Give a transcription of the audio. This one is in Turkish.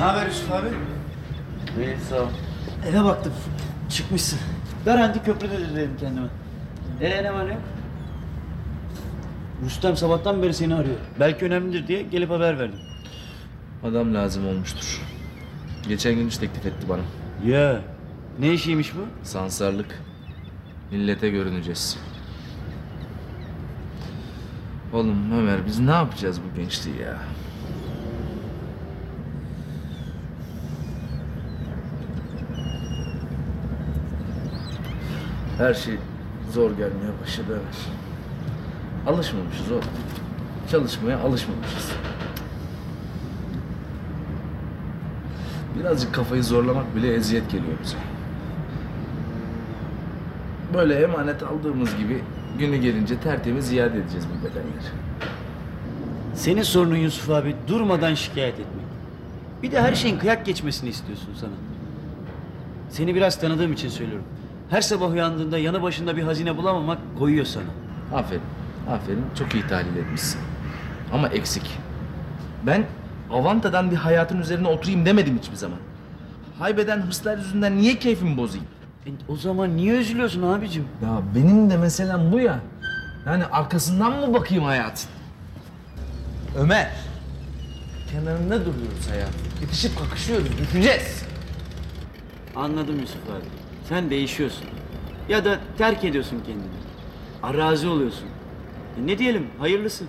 Ne haber Yusuf abi? İyi sağ ol. Eve baktım. Çıkmışsın. Garanti köprüdedir dedim kendime. Ee ne var ne yok? Rüstem sabahtan beri seni arıyor. Belki önemlidir diye gelip haber verdim. Adam lazım olmuştur. Geçen gün iş teklif etti bana. Ya ne işiymiş bu? Sansarlık. Millete görüneceğiz. Oğlum Ömer biz ne yapacağız bu gençliği ya? Her şey zor gelmeye başladı. Alışmamışız oğlum. Çalışmaya alışmamışız. Birazcık kafayı zorlamak bile eziyet geliyor bize. Böyle emanet aldığımız gibi günü gelince tertemiz iade edeceğiz bu bedenleri. Senin sorunun Yusuf abi durmadan şikayet etmek. Bir de her şeyin kıyak geçmesini istiyorsun sana. Seni biraz tanıdığım için söylüyorum. Her sabah uyandığında yanı başında bir hazine bulamamak koyuyor sana. Aferin, aferin. Çok iyi tahlil etmişsin. Ama eksik. Ben Avanta'dan bir hayatın üzerine oturayım demedim hiçbir zaman. Haybeden hırslar yüzünden niye keyfimi bozayım? E, o zaman niye üzülüyorsun abicim? Ya benim de meselem bu ya. Yani arkasından mı bakayım hayatın? Ömer. Kenarında duruyoruz hayatın. Yetişip kakışıyoruz, düşeceğiz. Anladım Yusuf abi. Sen değişiyorsun. Ya da terk ediyorsun kendini. Arazi oluyorsun. E, ne diyelim hayırlısı.